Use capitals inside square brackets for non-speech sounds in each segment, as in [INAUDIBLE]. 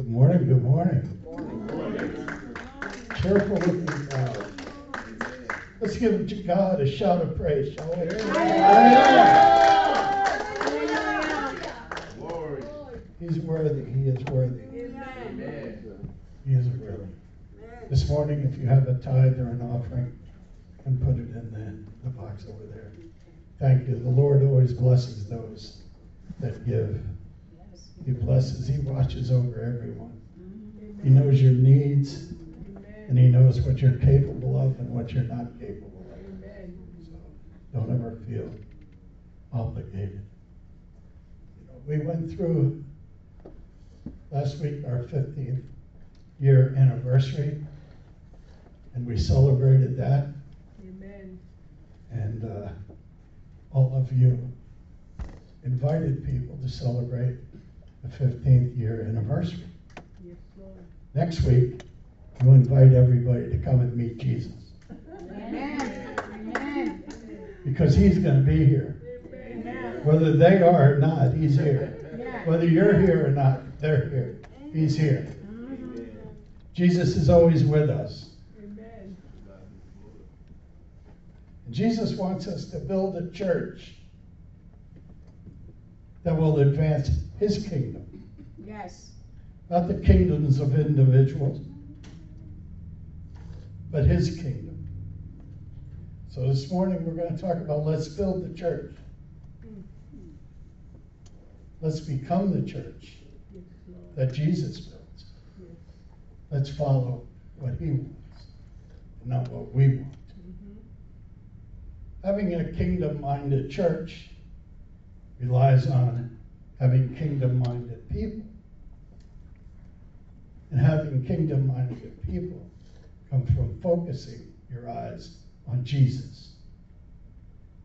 Good morning, good morning. Cheerful looking crowd. Let's give to God a shout of praise, shall we? Glory. He's worthy, he is worthy, Amen. he is worthy. This morning, if you have a tithe or an offering, and put it in the, the box over there. Thank you. The Lord always blesses those that give. He blesses, He watches over everyone. He knows your needs, and He knows what you're capable of and what you're not capable of. So don't ever feel obligated. You know, we went through last week our 15th year anniversary, and we celebrated that. And uh, all of you invited people to celebrate the 15th year anniversary. Next week, you invite everybody to come and meet Jesus. Because he's going to be here. Whether they are or not, he's here. Whether you're here or not, they're here. He's here. Jesus is always with us. Jesus wants us to build a church that will advance his kingdom. Yes. Not the kingdoms of individuals, but his kingdom. So this morning we're going to talk about let's build the church. Let's become the church that Jesus builds. Let's follow what he wants, not what we want. Mm-hmm. Having a kingdom minded church relies on having kingdom minded people. And having kingdom minded people comes from focusing your eyes on Jesus.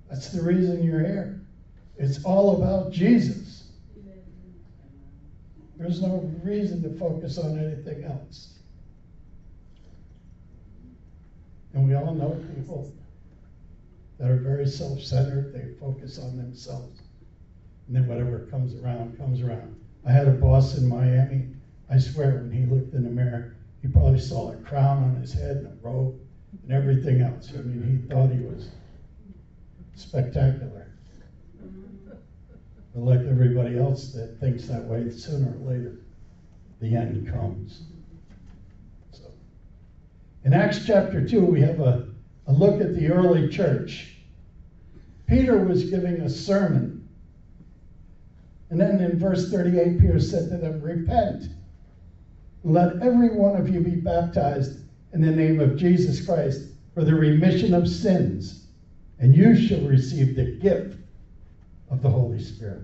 That's the reason you're here. It's all about Jesus. There's no reason to focus on anything else. And we all know people that are very self centered, they focus on themselves. And then whatever comes around, comes around. I had a boss in Miami. I swear, when he looked in the mirror, he probably saw a crown on his head and a robe and everything else. I mean, he thought he was spectacular. But like everybody else that thinks that way, sooner or later, the end comes. So, in Acts chapter 2, we have a, a look at the early church. Peter was giving a sermon. And then in verse 38, Peter said to them, Repent. Let every one of you be baptized in the name of Jesus Christ for the remission of sins, and you shall receive the gift of the Holy Spirit.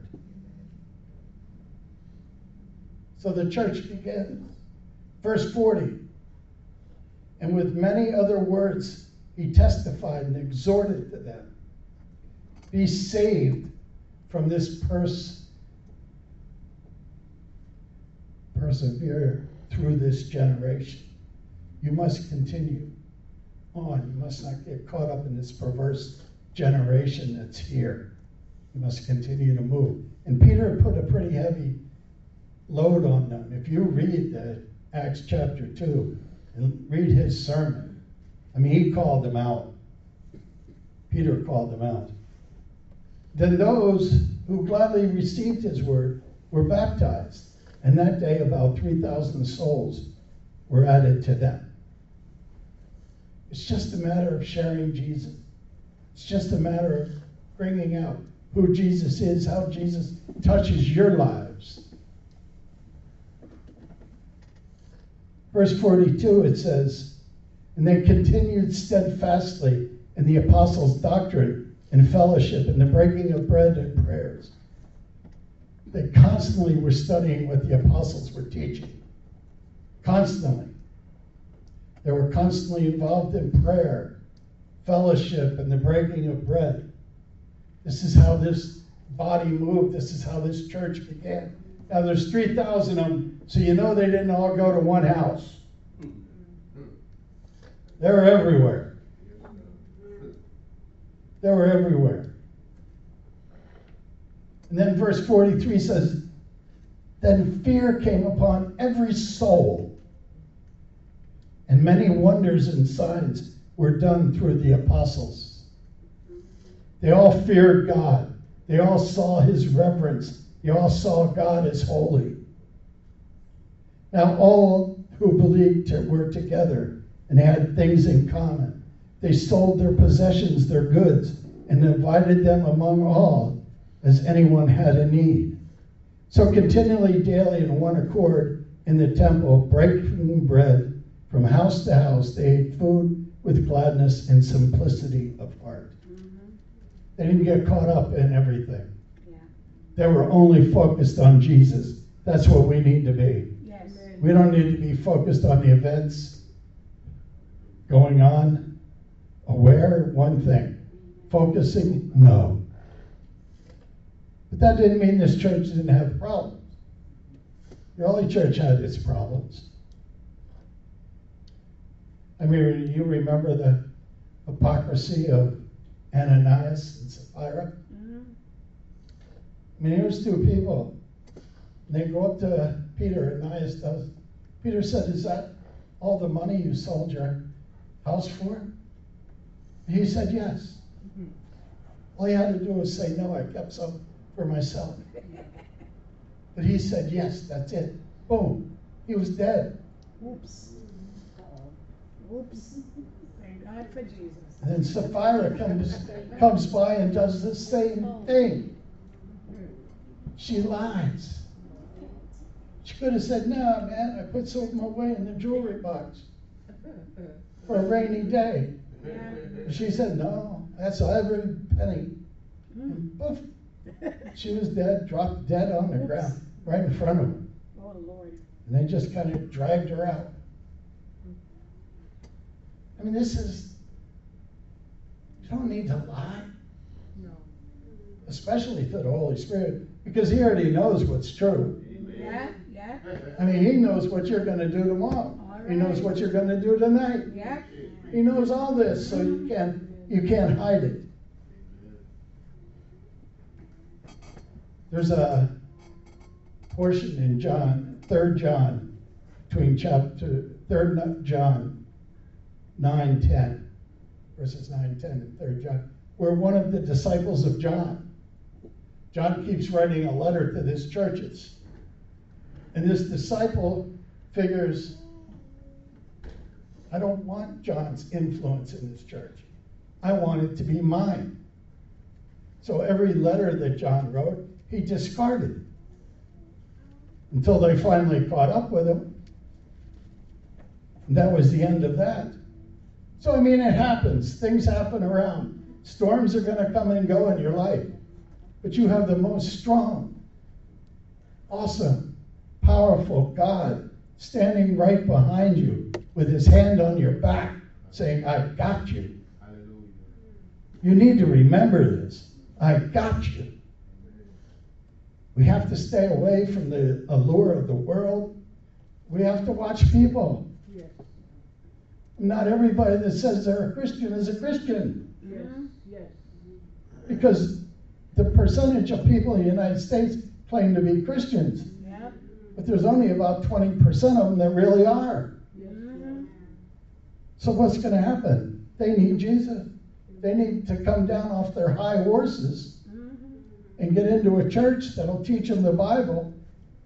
So the church begins. Verse 40. And with many other words, he testified and exhorted to them be saved from this pers- persevere through this generation. You must continue on. You must not get caught up in this perverse generation that's here. You must continue to move. And Peter put a pretty heavy load on them. If you read the Acts chapter 2 and read his sermon, I mean, he called them out. Peter called them out. Then those who gladly received his word were baptized. And that day, about 3,000 souls were added to them. It's just a matter of sharing Jesus. It's just a matter of bringing out who Jesus is, how Jesus touches your lives. Verse 42, it says, And they continued steadfastly in the apostles' doctrine and fellowship and the breaking of bread and prayers. They constantly were studying what the apostles were teaching. Constantly. They were constantly involved in prayer, fellowship, and the breaking of bread. This is how this body moved. This is how this church began. Now there's 3,000 of them, so you know they didn't all go to one house. They were everywhere. They were everywhere. And then verse 43 says, Then fear came upon every soul, and many wonders and signs were done through the apostles. They all feared God. They all saw his reverence. They all saw God as holy. Now, all who believed were together and had things in common. They sold their possessions, their goods, and divided them among all as anyone had a need. So, continually, daily, in one accord in the temple, breaking bread from house to house, they ate food with gladness and simplicity of heart. Mm-hmm. They didn't get caught up in everything. Yeah. They were only focused on Jesus. That's what we need to be. Yes. We don't need to be focused on the events going on. Aware, one thing. Focusing, no. That didn't mean this church didn't have problems. The early church had its problems. I mean, you remember the hypocrisy of Ananias and Sapphira? Mhm. I mean, here's two people. They go up to Peter, and Ananias does. Peter said, Is that all the money you sold your house for? And he said, Yes. All he had to do was say, No, I kept some for myself. But he said, Yes, that's it. Boom. He was dead. Whoops. Whoops. Thank God for Jesus. And then Sapphira comes, comes by and does the same thing. She lies. She could have said, No, man, I put some away in the jewelry box for a rainy day. Yeah. She said, No, that's every penny. Mm. She was dead, dropped dead on the ground right in front of them. Oh, Lord. And they just kind of dragged her out. I mean, this is, you don't need to lie, No. especially to the Holy Spirit, because He already knows what's true. Yeah, yeah, I mean, He knows what you're going to do tomorrow. He knows what you're going to do tonight. yeah. He knows all this, so you mm-hmm. can't you can't hide it. There's a portion in John, third John, between chapter third John, nine ten, verses nine ten and third John, where one of the disciples of John, John keeps writing a letter to these churches, and this disciple figures I don't want John's influence in this church. I want it to be mine. So every letter that John wrote, he discarded until they finally caught up with him. And that was the end of that. So, I mean, it happens. Things happen around. Storms are going to come and go in your life. But you have the most strong, awesome, powerful God standing right behind you with his hand on your back saying, I got you. You need to remember this. I got you. We have to stay away from the allure of the world. We have to watch people. Yes. Not everybody that says they're a Christian is a Christian. Yes. Because the percentage of people in the United States claim to be Christians, Yeah. but there's only about 20% of them that really are. Mhm. So what's going to happen? They need Jesus. They need to come down off their high horses. And get into a church that'll teach them the Bible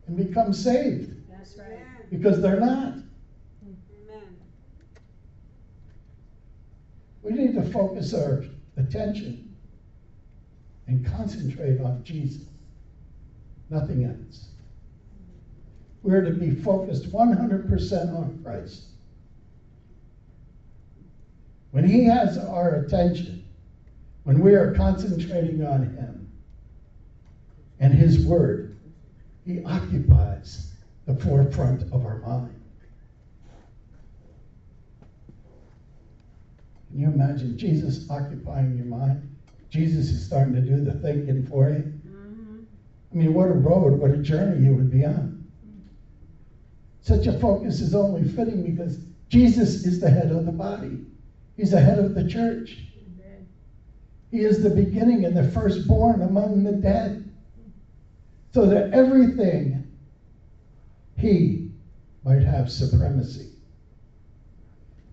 and become saved That's right. because they're not. We need to focus our attention and concentrate on Jesus, nothing else. We're to be focused 100% on Christ. When He has our attention, when we are concentrating on Him and His Word, He occupies the forefront of our mind. Can you imagine Jesus occupying your mind? Jesus is starting to do the thinking for you. Mhm. I mean, what a road, what a journey you would be on. Such a focus is only fitting because Jesus is the head of the body. He's the head of the church. Amen. He is the beginning and the firstborn among the dead. So that everything he might have supremacy.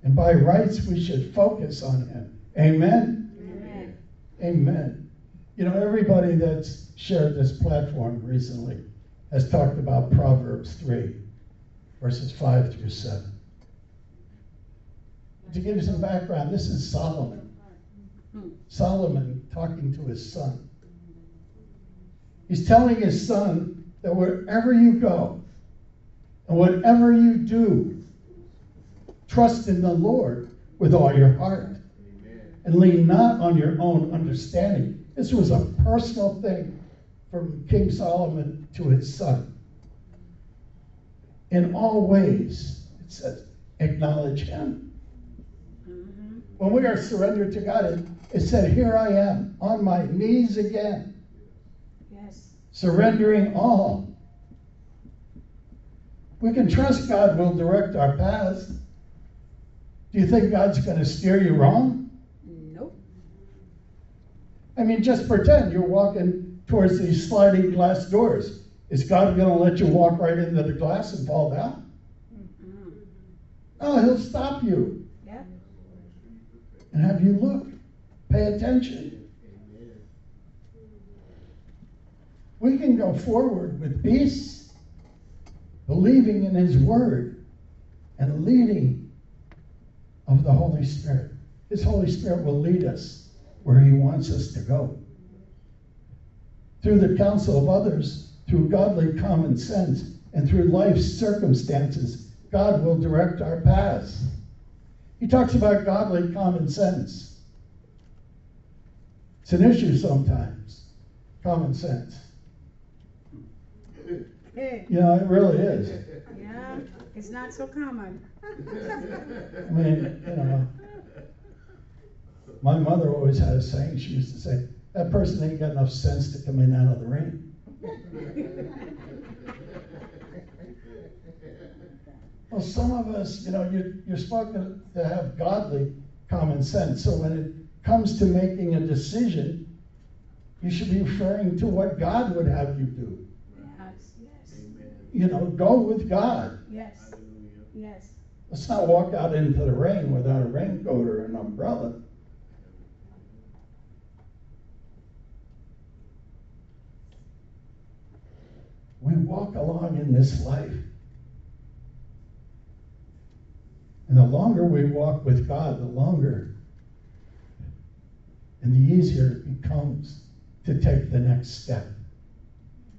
And by rights, we should focus on him. Amen? Amen. Amen. You know, everybody that's shared this platform recently has talked about Proverbs 3, verses 5 through 7. To give you some background, this is Solomon. Hmm. Solomon talking to his son. He's telling his son that wherever you go and whatever you do, trust in the Lord with all your heart and lean not on your own understanding. This was a personal thing from King Solomon to his son. In all ways, it says, acknowledge him. Mm-hmm. When we are surrendered to God, it, it said, Here I am on my knees again. Surrendering all. We can trust God will direct our paths. Do you think God's going to steer you wrong? Nope. I mean, just pretend you're walking towards these sliding glass doors. Is God going to let you walk right into the glass and fall down? Mm-mm. No, He'll stop you Yep. and have you look, pay attention. We can go forward with peace, believing in His Word, and leading of the Holy Spirit. His Holy Spirit will lead us where He wants us to go. Through the counsel of others, through godly common sense, and through life's circumstances, God will direct our paths. He talks about godly common sense. It's an issue sometimes, common sense. You know, it really is. Yeah, it's not so common. I mean, you know, my mother always had a saying. She used to say, "That person ain't got enough sense to come in out of the rain." Well, some of us, you know, you're, you're supposed to to have godly common sense. So when it comes to making a decision, you should be referring to what God would have you do. You know, go with God. yes, yes. Let's not walk out into the rain without a raincoat or an umbrella. We walk along in this life. And the longer we walk with God, the longer and the easier it becomes to take the next step.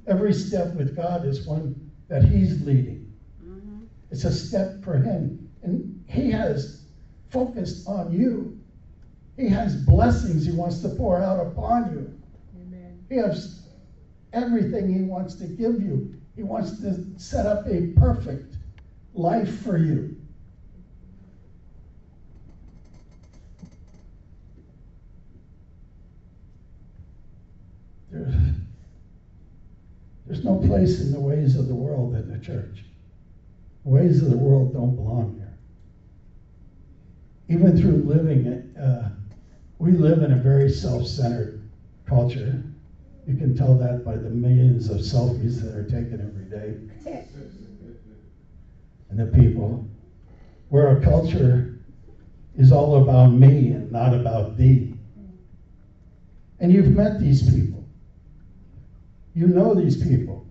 Every step with God is one that He's leading. Mm-hmm. It's a step for him. And he has focused on you. He has blessings he wants to pour out upon you. Amen. He has everything he wants to give you. He wants to set up a perfect life for you. There's, there's no place in the ways of the world in the church. The ways of the world don't belong here. Even through living it, uh, we live in a very self centered culture. You can tell that by the millions of selfies that are taken every day and the people. Where our culture is all about me and not about thee. And you've met these people, you know these people.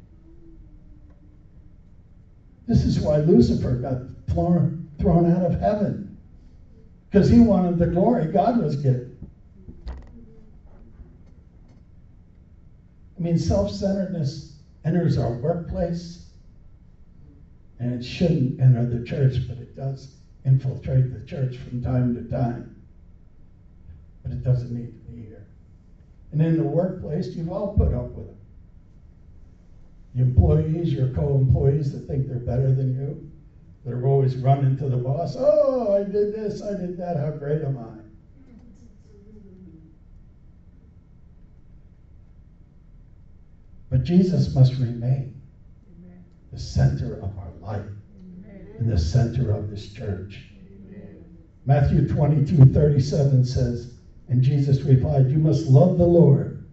This is why Lucifer got thrown, thrown out of heaven. Because he wanted the glory God was getting. I mean, self centeredness enters our workplace, and it shouldn't enter the church, but it does infiltrate the church from time to time. But it doesn't need to be here. And in the workplace, you've all put up with it. Employees, your co employees that think they're better than you, that are always running to the boss, oh, I did this, I did that, how great am I? But Jesus must remain the center of our life Amen. and the center of this church. Matthew 22 37 says, And Jesus replied, You must love the Lord,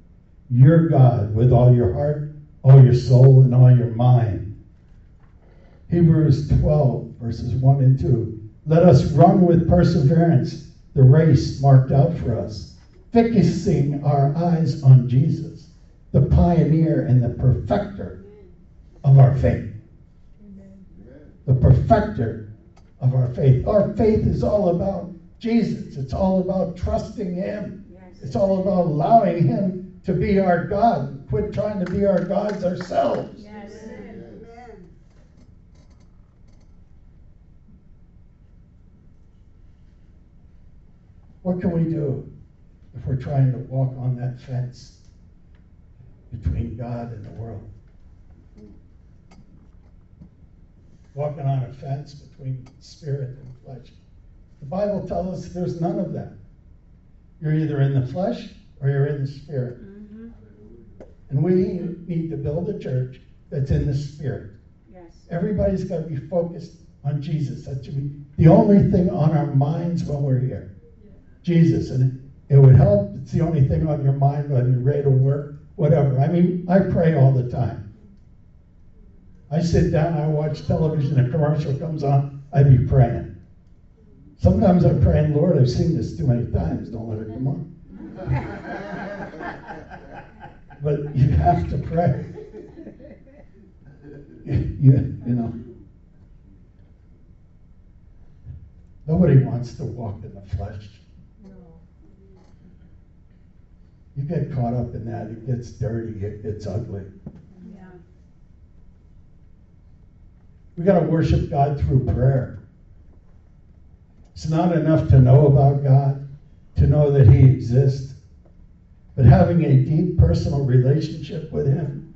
your God, with all your heart, all your soul, and all your mind. Hebrews 12, verses 1 and 2. Let us run with perseverance the race marked out for us, fixing our eyes on Jesus, the pioneer and the perfecter of our faith. The perfecter of our faith. Our faith is all about Jesus, it's all about trusting Him, it's all about allowing Him to be our God. Quit trying to be our gods ourselves. Yes. What can we do if we're trying to walk on that fence between God and the world? Walking on a fence between spirit and flesh. The Bible tells us there's none of that. You're either in the flesh or you're in the spirit. And we need to build a church that's in the spirit. Yes. Everybody's got to be focused on Jesus. That should be the only thing on our minds when we're here. Jesus. And it would help. It's the only thing on your mind when you're ready to work, whatever. I mean, I pray all the time. I sit down, I watch television, a commercial comes on, I be praying. Sometimes I'm praying, Lord, I've seen this too many times, don't let it come on. [LAUGHS] But you have to pray. You, you, know. Nobody wants to walk in the flesh. No. You get caught up in that, it gets dirty, it gets ugly. Yeah. We got to worship God through prayer. It's not enough to know about God, to know that He exists, but having a deep personal relationship with Him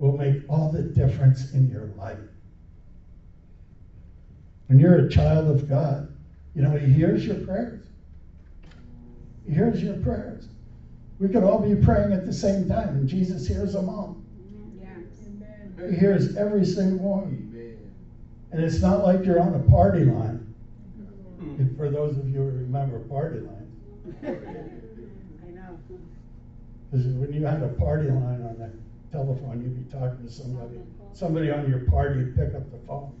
will make all the difference in your life. When you're a child of God, you know, He hears your prayers. He hears your prayers. We could all be praying at the same time, and Jesus hears them all. Yeah. Amen. He hears every single one. Amen. And it's not like you're on a party line. Mm. And for those of you who remember party lines, I [LAUGHS] know. Because when you had a party line on the telephone, you'd be talking to somebody. Somebody on your party would pick up the phone.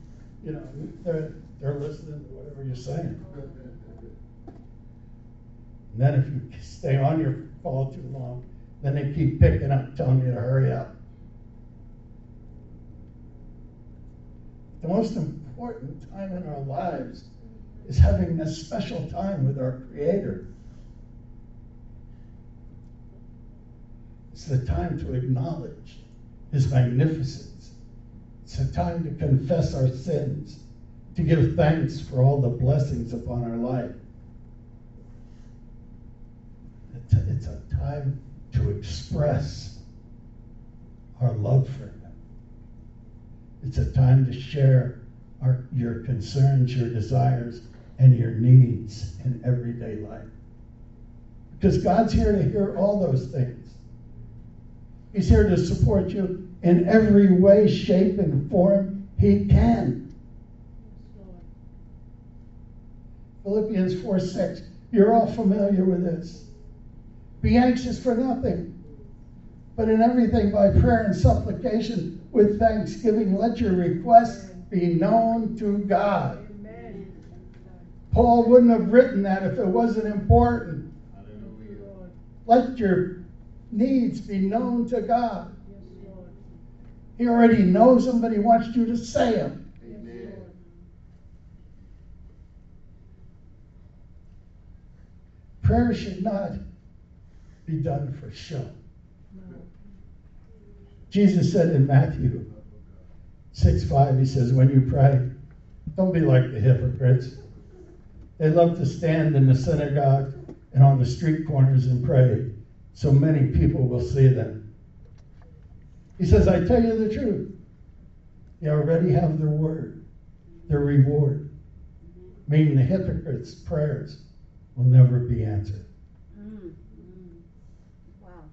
You know, they're, they're listening to whatever you're saying. And then if you [LAUGHS] stay on your phone too long, then they keep picking up, telling you to hurry up. The most important time in our lives is having a special time with our Creator. It's the time to acknowledge His magnificence. It's a time to confess our sins, to give thanks for all the blessings upon our life. It's a, it's a time to express our love for Him. It's a time to share our, your concerns, your desires, and your needs in everyday life. Because God's here to hear all those things. He's here to support you in every way, shape, and form He can. Philippians 4 6. You're all familiar with this. Be anxious for nothing, but in everything by prayer and supplication with thanksgiving, let your requests be known to God. Paul wouldn't have written that if it wasn't important. Let your needs be known to God. He already knows them, but he wants you to say them. Prayer should not be done for show. Jesus said in Matthew 6 5, he says, When you pray, don't be like the hypocrites. They love to stand in the synagogue and on the street corners and pray, so many people will see them. He says, I tell you the truth. They already have their word, their reward. Meaning the hypocrites' prayers will never be answered.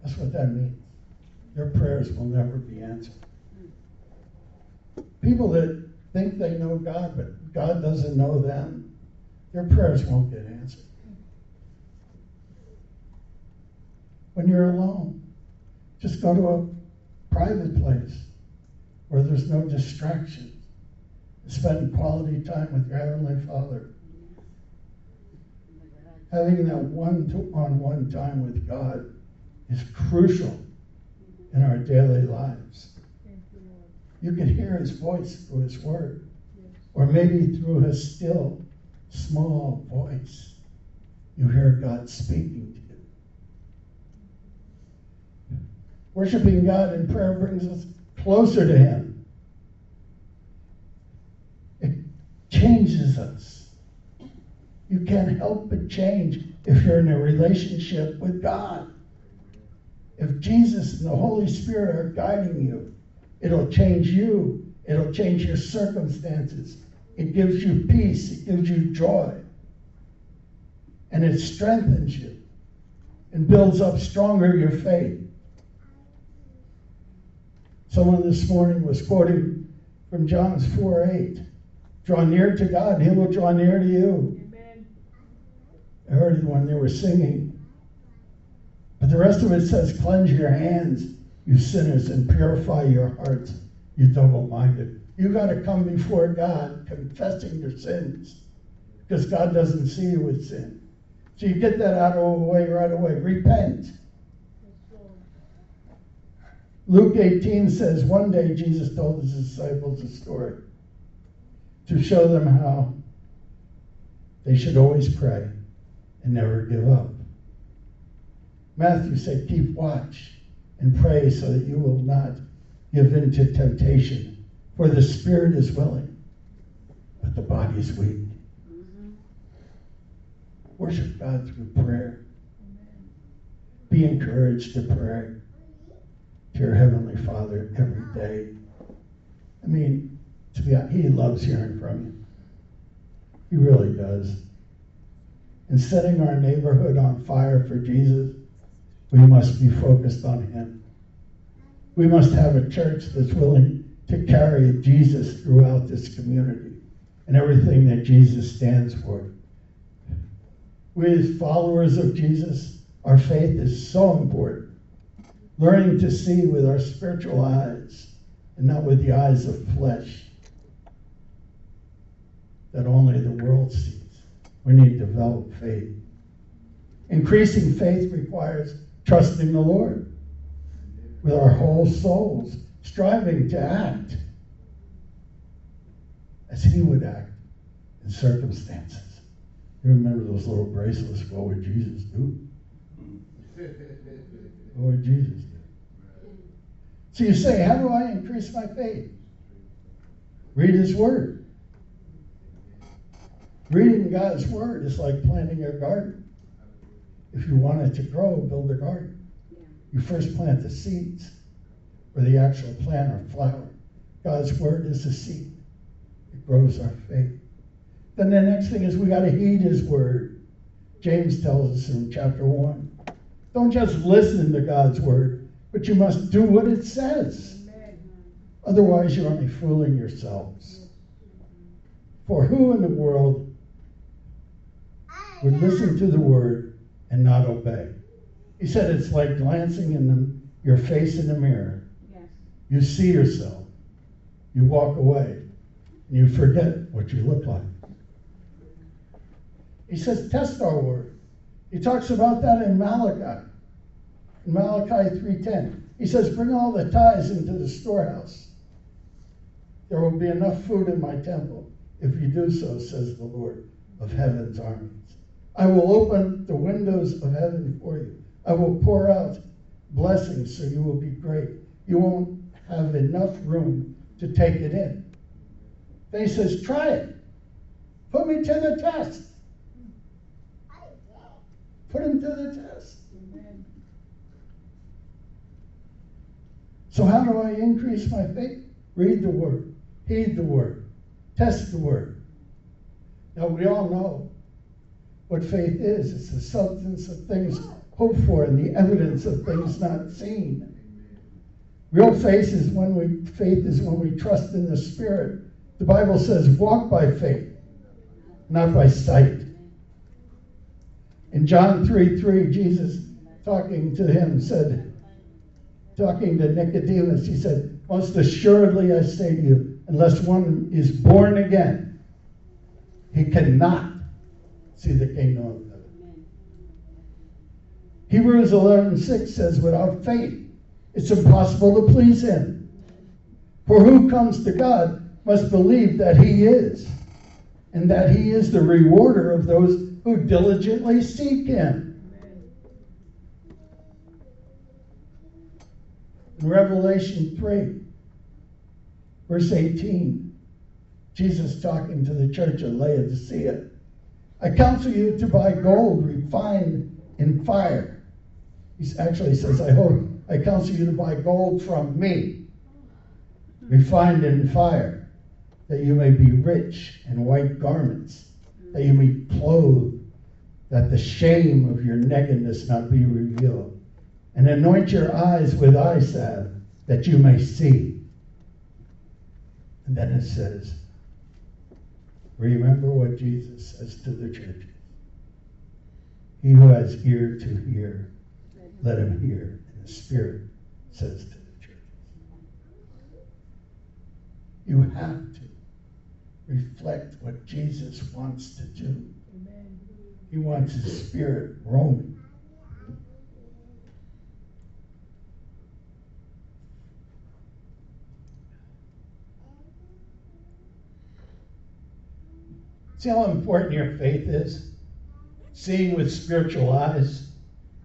That's what that means. Their prayers will never be answered. People that think they know God, but God doesn't know them, their prayers won't get answered. When you're alone, just go to a private place where there's no distractions spend quality time with your Heavenly Father. Having that one on one time with God is crucial in our daily lives. You, can hear His voice through His Word, or maybe through His still, small voice. You hear God speaking to you. Worshiping God in prayer brings us closer to Him. It changes us. You can't help but change if you're in a relationship with God. If Jesus and the Holy Spirit are guiding you, it'll change you. It'll change your circumstances. It gives you peace. It gives you joy. And it strengthens you and builds up stronger your faith. Someone this morning was quoting from John's 4 8. Draw near to God, He will draw near to you. Amen. I heard it when they were singing. But the rest of it says, Cleanse your hands, you sinners, and purify your hearts, you double minded. You got to come before God confessing your sins because God doesn't see you with sin. So you get that out of the way right away. Repent. Luke 18 says, One day Jesus told his disciples a story to show them how they should always pray and never give up. Matthew said, Keep watch and pray so that you will not give in to temptation, for the spirit is willing, but the body is weak. Mhm. Worship God through prayer. Amen. Be encouraged to pray to your Heavenly Father every day. I mean, to be honest, He loves hearing from you. He really does. And setting our neighborhood on fire for Jesus, we must be focused on Him. We must have a church that's willing to carry Jesus throughout this community and everything that Jesus stands for. We, as followers of Jesus, our faith is so important. Learning to see with our spiritual eyes and not with the eyes of flesh that only the world sees. We need to develop faith. Increasing faith requires trusting the Lord with our whole souls, striving to act as He would act in circumstances. You remember those little bracelets? What would Jesus do? What would Jesus? So you say, How do I increase my faith? Read His Word. Reading God's Word is like planting a garden. If you want it to grow, build a garden. You first plant the seeds, or the actual plant or flower. God's Word is the seed, it grows our faith. Then the next thing is we got to heed His Word. James tells us in chapter 1 don't just listen to God's Word, but you must do what it says. Otherwise, you're only fooling yourselves. For who in the world would listen to the word and not obey? He said it's like glancing in the, your face in the mirror. Yes. You see yourself, you walk away, and you forget what you look like. He says, test our word. He talks about that in Malachi. In Malachi 3.10. He says, bring all the tithes into the storehouse. There will be enough food in my temple if you do so, says the Lord of heaven's armies. I will open the windows of heaven for you. I will pour out blessings so you will be great. You won't have enough room to take it in. Then he says, try it. Put me to the test. Put him to the test. Amen. So, how do I increase my faith? Read the Word, heed the Word, test the Word. Now, we all know what faith is it's the substance of things hoped for and the evidence of things not seen. Real faith is when we faith is when we trust in the Spirit. The Bible says, "Walk by faith, not by sight." In John 3 3, Jesus talking to him said, talking to Nicodemus, he said, Most assuredly I say to you, unless one is born again, he cannot see the kingdom of heaven. Hebrews 11 6 says, without faith, it's impossible to please him. For who comes to God must believe that he is, and that he is the rewarder of those who diligently seek him. In Revelation 3, verse 18, Jesus talking to the church of Laodicea. I counsel you to buy gold refined in fire. He actually says, I hope I counsel you to buy gold from me, refined in fire, that you may be rich in white garments, that you may be clothed, that the shame of your nakedness not be revealed and anoint your eyes with eye salve that you may see. And then it says, Remember what Jesus says to the churches. He who has ear to hear, let him hear. And the Spirit says to the churches. You have to reflect what Jesus wants to do. He wants his spirit roaming. See how important your faith is? Seeing with spiritual eyes,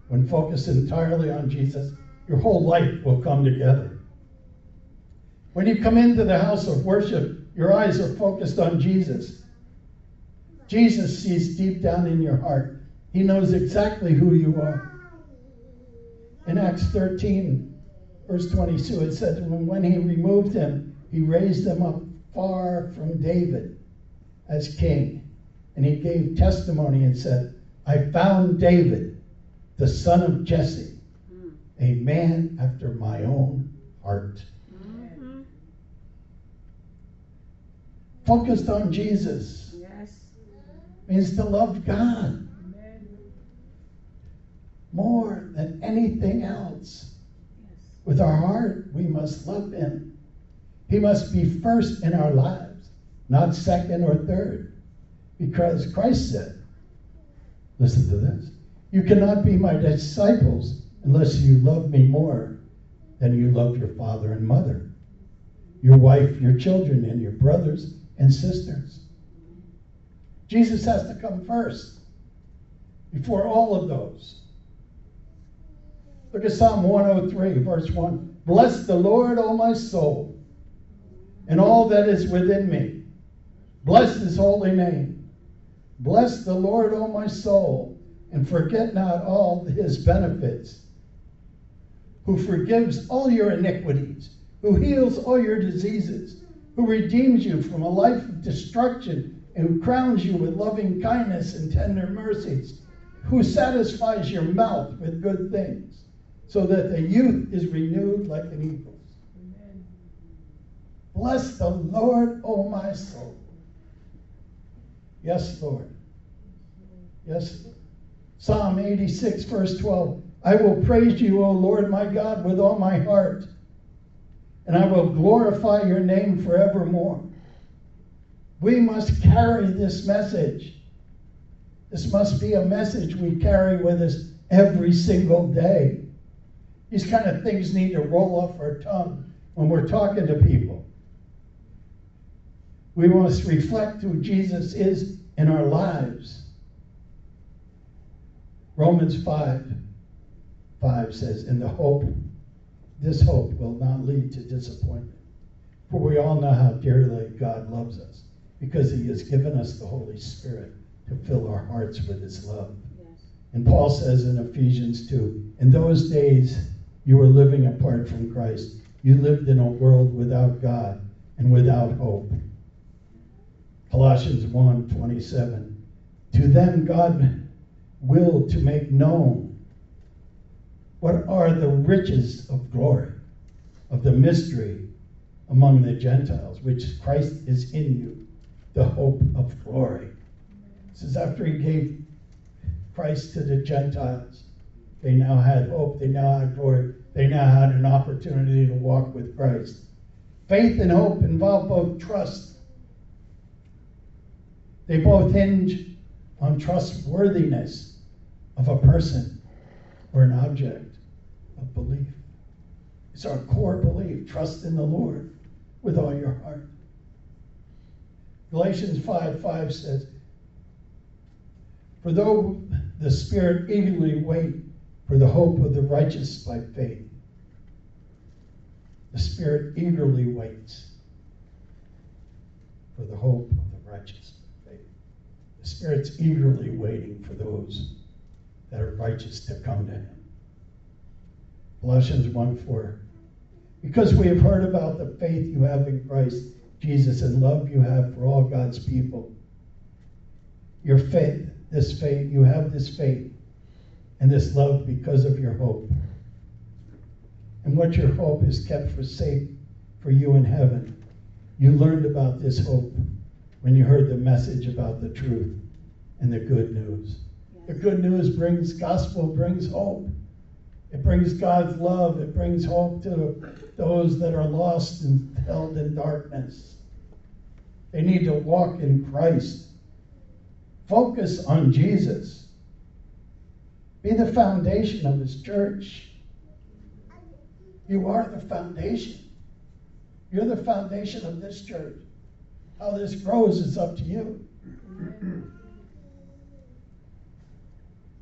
when focused entirely on Jesus, your whole life will come together. When you come into the house of worship, your eyes are focused on Jesus. Jesus sees deep down in your heart. He knows exactly who you are. In Acts 13, verse 22, it says, When he removed him, he raised him up far from David as king. And he gave testimony and said, I found David, the son of Jesse, a man after my own heart. Mm-hmm. Focused on Jesus Yes. means to love God more than anything else. Yes. With our heart, we must love Him. He must be first in our lives, not second or third. Because Christ said, listen to this, you cannot be my disciples unless you love me more than you love your father and mother, your wife, your children, and your brothers and sisters. Jesus has to come first before all of those. Look at Psalm 103, verse 1. Bless the Lord, O my soul, and all that is within me. Bless his holy name. Bless the Lord, O my soul, and forget not all his benefits, who forgives all your iniquities, who heals all your diseases, who redeems you from a life of destruction, and who crowns you with loving kindness and tender mercies, who satisfies your mouth with good things so that the youth is renewed like an eagle's. Bless the Lord, O my soul. Yes, Lord. Yes. Psalm 86, verse 12. I will praise you, O Lord my God, with all my heart, and I will glorify your name forevermore. We must carry this message. This must be a message we carry with us every single day. These kind of things need to roll off our tongue when we're talking to people. We must reflect who Jesus is in our lives. Romans 5 5 says, In the hope, this hope will not lead to disappointment. For we all know how dearly God loves us, because he has given us the Holy Spirit to fill our hearts with his love. Yes. And Paul says in Ephesians 2 In those days, you were living apart from Christ. You lived in a world without God and without hope. Colossians 1 27. To them, God willed to make known what are the riches of glory of the mystery among the Gentiles, which Christ is in you, the hope of glory. This is after he gave Christ to the Gentiles. They now had hope. They now had glory. They now had an opportunity to walk with Christ. Faith and hope involve both trust. They both hinge on trustworthiness of a person or an object of belief. It's our core belief. Trust in the Lord with all your heart. Galatians 5 5 says, For though the Spirit eagerly wait for the hope of the righteous by faith, the Spirit eagerly waits for the hope of the righteous. The Spirit's eagerly waiting for those that are righteous to come to Him. Colossians 1 4. Because we have heard about the faith you have in Christ Jesus and love you have for all God's people. Your faith, this faith, you have this faith and this love because of your hope. And what your hope is kept for safe for you in heaven. You learned about this hope when you heard the message about the truth and the good news. The good news brings gospel, brings hope. It brings God's love. It brings hope to those that are lost and held in darkness. They need to walk in Christ. Focus on Jesus. Be the foundation of His church. You are the foundation. You're the foundation of this church. How this grows is up to you.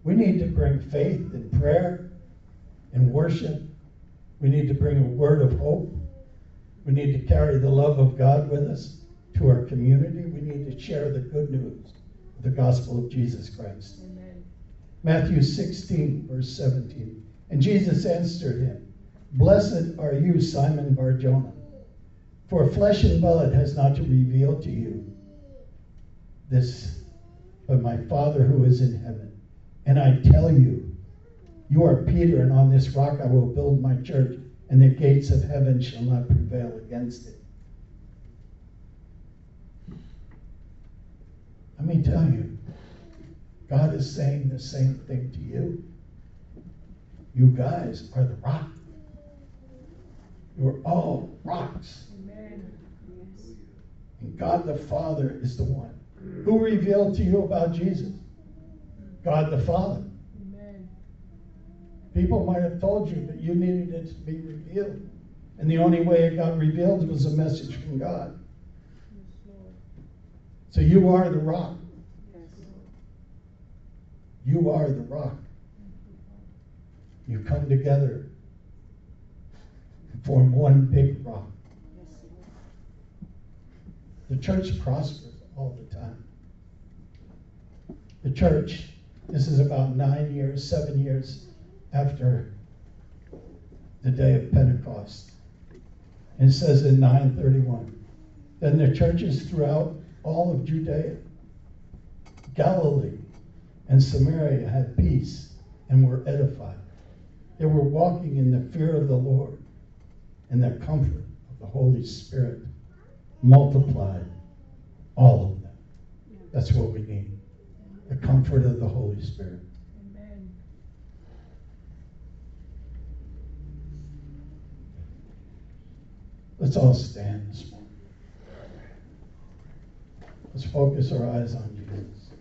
We need to bring faith and prayer and worship. We need to bring a word of hope. We need to carry the love of God with us to our community. We need to share the good news, the gospel of Jesus Christ. Amen. Matthew 16, verse 17. And Jesus answered him, Blessed are you, Simon Barjona, for flesh and blood has not revealed to you this, but my Father who is in heaven. And I tell you, you are Peter, and on this rock I will build my church, and the gates of heaven shall not prevail against it. Let me tell you, God is saying the same thing to you. You guys are the rock. You're all rocks. And God the Father is the one. Who revealed to you about Jesus? God the Father. Amen. People might have told you, but you needed it to be revealed. And the only way it got revealed was a message from God. So you are the rock. Yes, You are the rock. You come together and form one big rock. The church prospers all the time. The church, this is about nine years, seven years after the day of Pentecost. It says in 931 Then the churches throughout all of Judea, Galilee, and Samaria had peace and were edified. They were walking in the fear of the Lord and the comfort of the Holy Spirit multiplied all of them. That's what we need the comfort of the Holy Spirit. Amen. Let's all stand this morning. Let's focus our eyes on Jesus.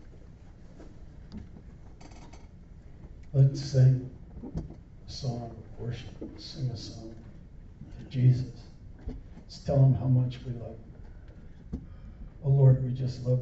Let's sing a song of worship. Sing a song to Jesus. Let's tell him how much we love him. Oh Lord, we just love